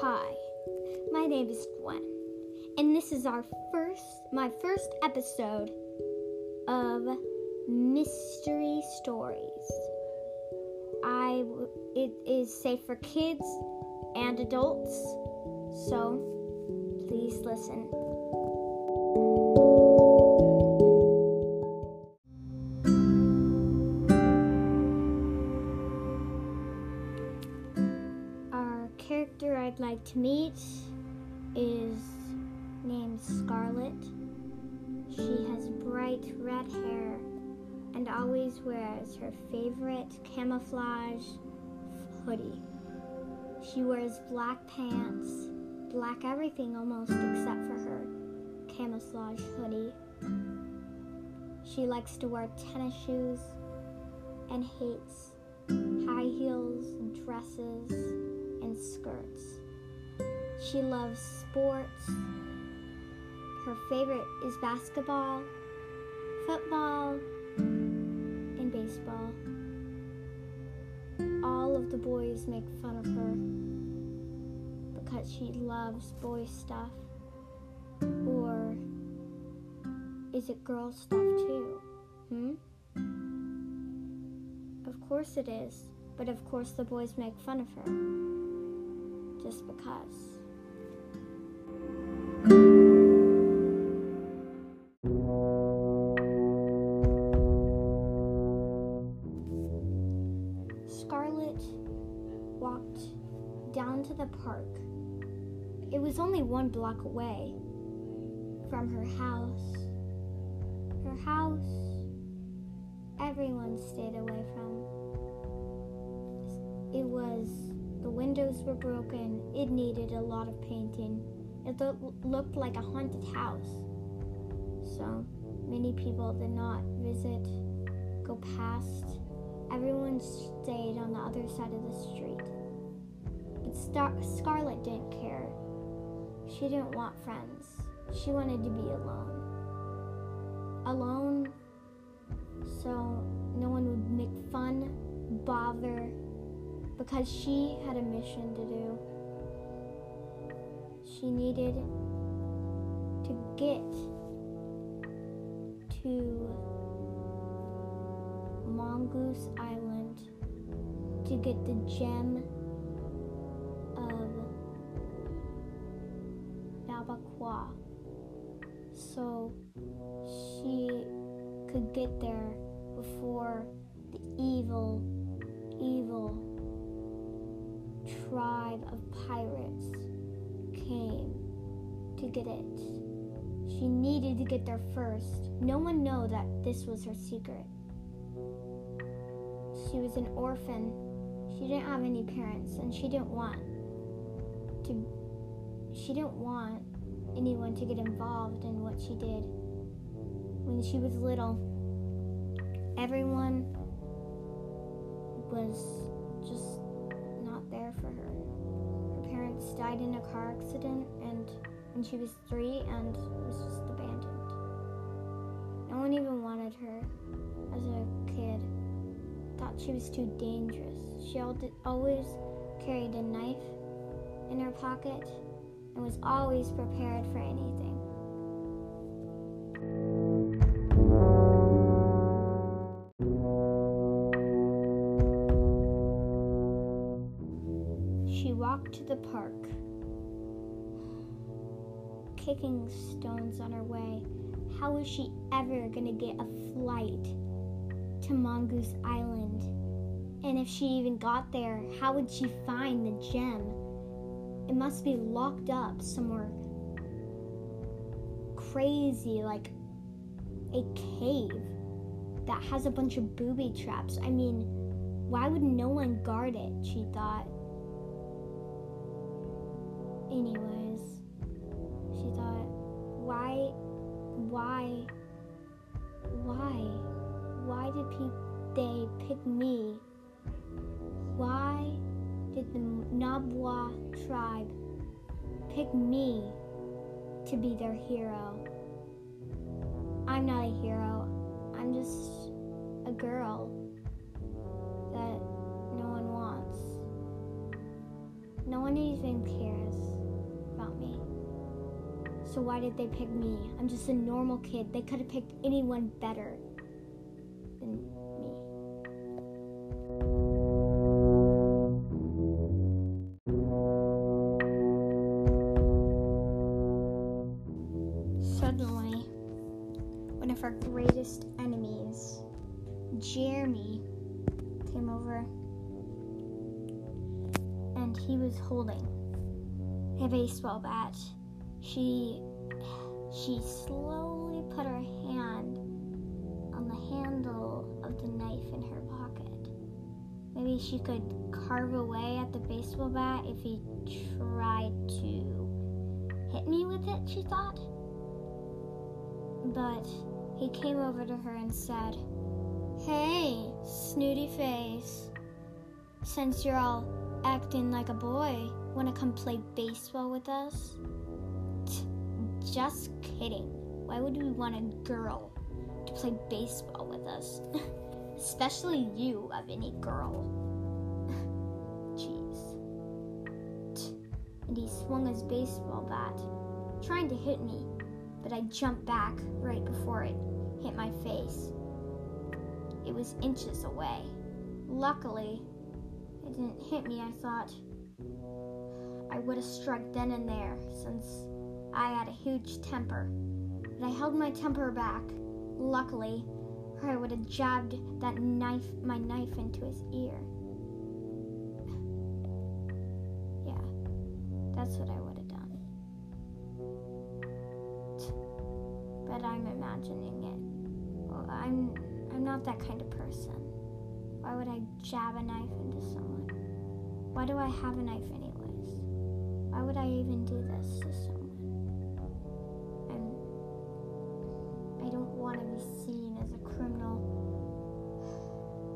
Hi, my name is Gwen, and this is our first, my first episode of Mystery Stories. I, it is safe for kids and adults, so please listen. Meet is named Scarlet. She has bright red hair and always wears her favorite camouflage hoodie. She wears black pants, black everything almost except for her camouflage hoodie. She likes to wear tennis shoes and hates high heels, dresses, and skirts. She loves sports. Her favorite is basketball, football, and baseball. All of the boys make fun of her because she loves boy stuff. Or is it girl stuff too? Hmm? Of course it is, but of course the boys make fun of her. Just because. Walked down to the park. It was only one block away from her house. Her house, everyone stayed away from. It was, the windows were broken, it needed a lot of painting. It lo- looked like a haunted house. So many people did not visit, go past. Everyone stayed on the other side of the street. But Star- Scarlet didn't care. She didn't want friends. She wanted to be alone. Alone so no one would make fun, bother, because she had a mission to do. She needed to get Mongoose Island to get the gem of Nabaqua. So she could get there before the evil, evil tribe of pirates came to get it. She needed to get there first. No one knew that this was her secret. She was an orphan. She didn't have any parents and she didn't want to she didn't want anyone to get involved in what she did. When she was little, everyone was just not there for her. Her parents died in a car accident and when she was three and was just abandoned. No one even wanted her as a kid. Thought she was too dangerous. She always carried a knife in her pocket and was always prepared for anything. She walked to the park, kicking stones on her way. How was she ever going to get a flight to Mongoose Island? And if she even got there, how would she find the gem? It must be locked up somewhere crazy, like a cave that has a bunch of booby traps. I mean, why would no one guard it? She thought. Anyways, she thought, why, why, pe- they pick me? Why did the Nabwa tribe pick me to be their hero? I'm not a hero. I'm just a girl that no one wants. No one even cares. About me. So why did they pick me? I'm just a normal kid. They could have picked anyone better he was holding a baseball bat. She she slowly put her hand on the handle of the knife in her pocket. Maybe she could carve away at the baseball bat if he tried to hit me with it, she thought. But he came over to her and said, Hey, snooty face. Since you're all acting like a boy, wanna come play baseball with us? Just kidding. Why would we want a girl to play baseball with us? Especially you, of any girl. Jeez. And he swung his baseball bat, trying to hit me, but I jumped back right before it hit my face. It was inches away. Luckily, it didn't hit me, I thought. I would have struck then and there, since I had a huge temper. But I held my temper back, luckily, or I would have jabbed that knife my knife into his ear. Yeah, that's what I would have done. But I'm imagining it. Well, I'm I'm not that kind of person. Why would I jab a knife into someone? Why do I have a knife anyways? Why would I even do this to someone? I'm I don't want to be seen as a criminal.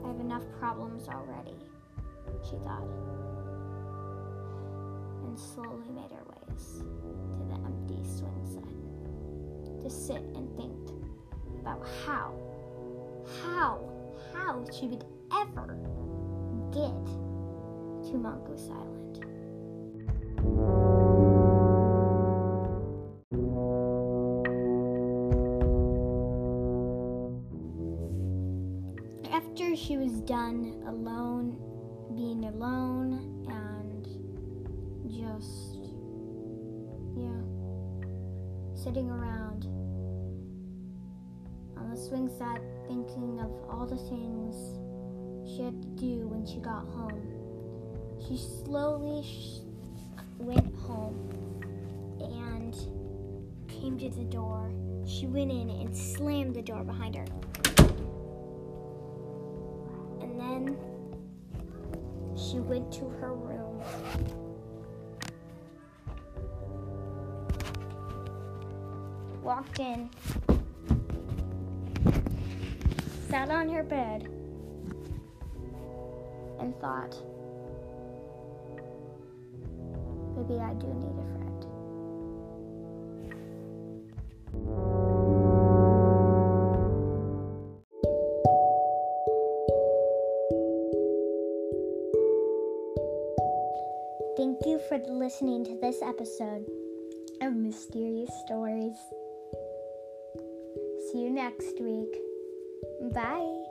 I have enough problems already, she thought. And slowly made her ways to the empty swing set to sit and think about how, how, how she would ever get to Mongoose Island. After she was done alone, being alone, and just, yeah, sitting around on the swing set thinking of all the things she had to do when she got home. She slowly sh- went home and came to the door. She went in and slammed the door behind her. And then she went to her room. Walked in, sat on her bed, and thought, maybe I do need a friend. Thank you for listening to this episode of Mysterious Stories. See you next week. Bye.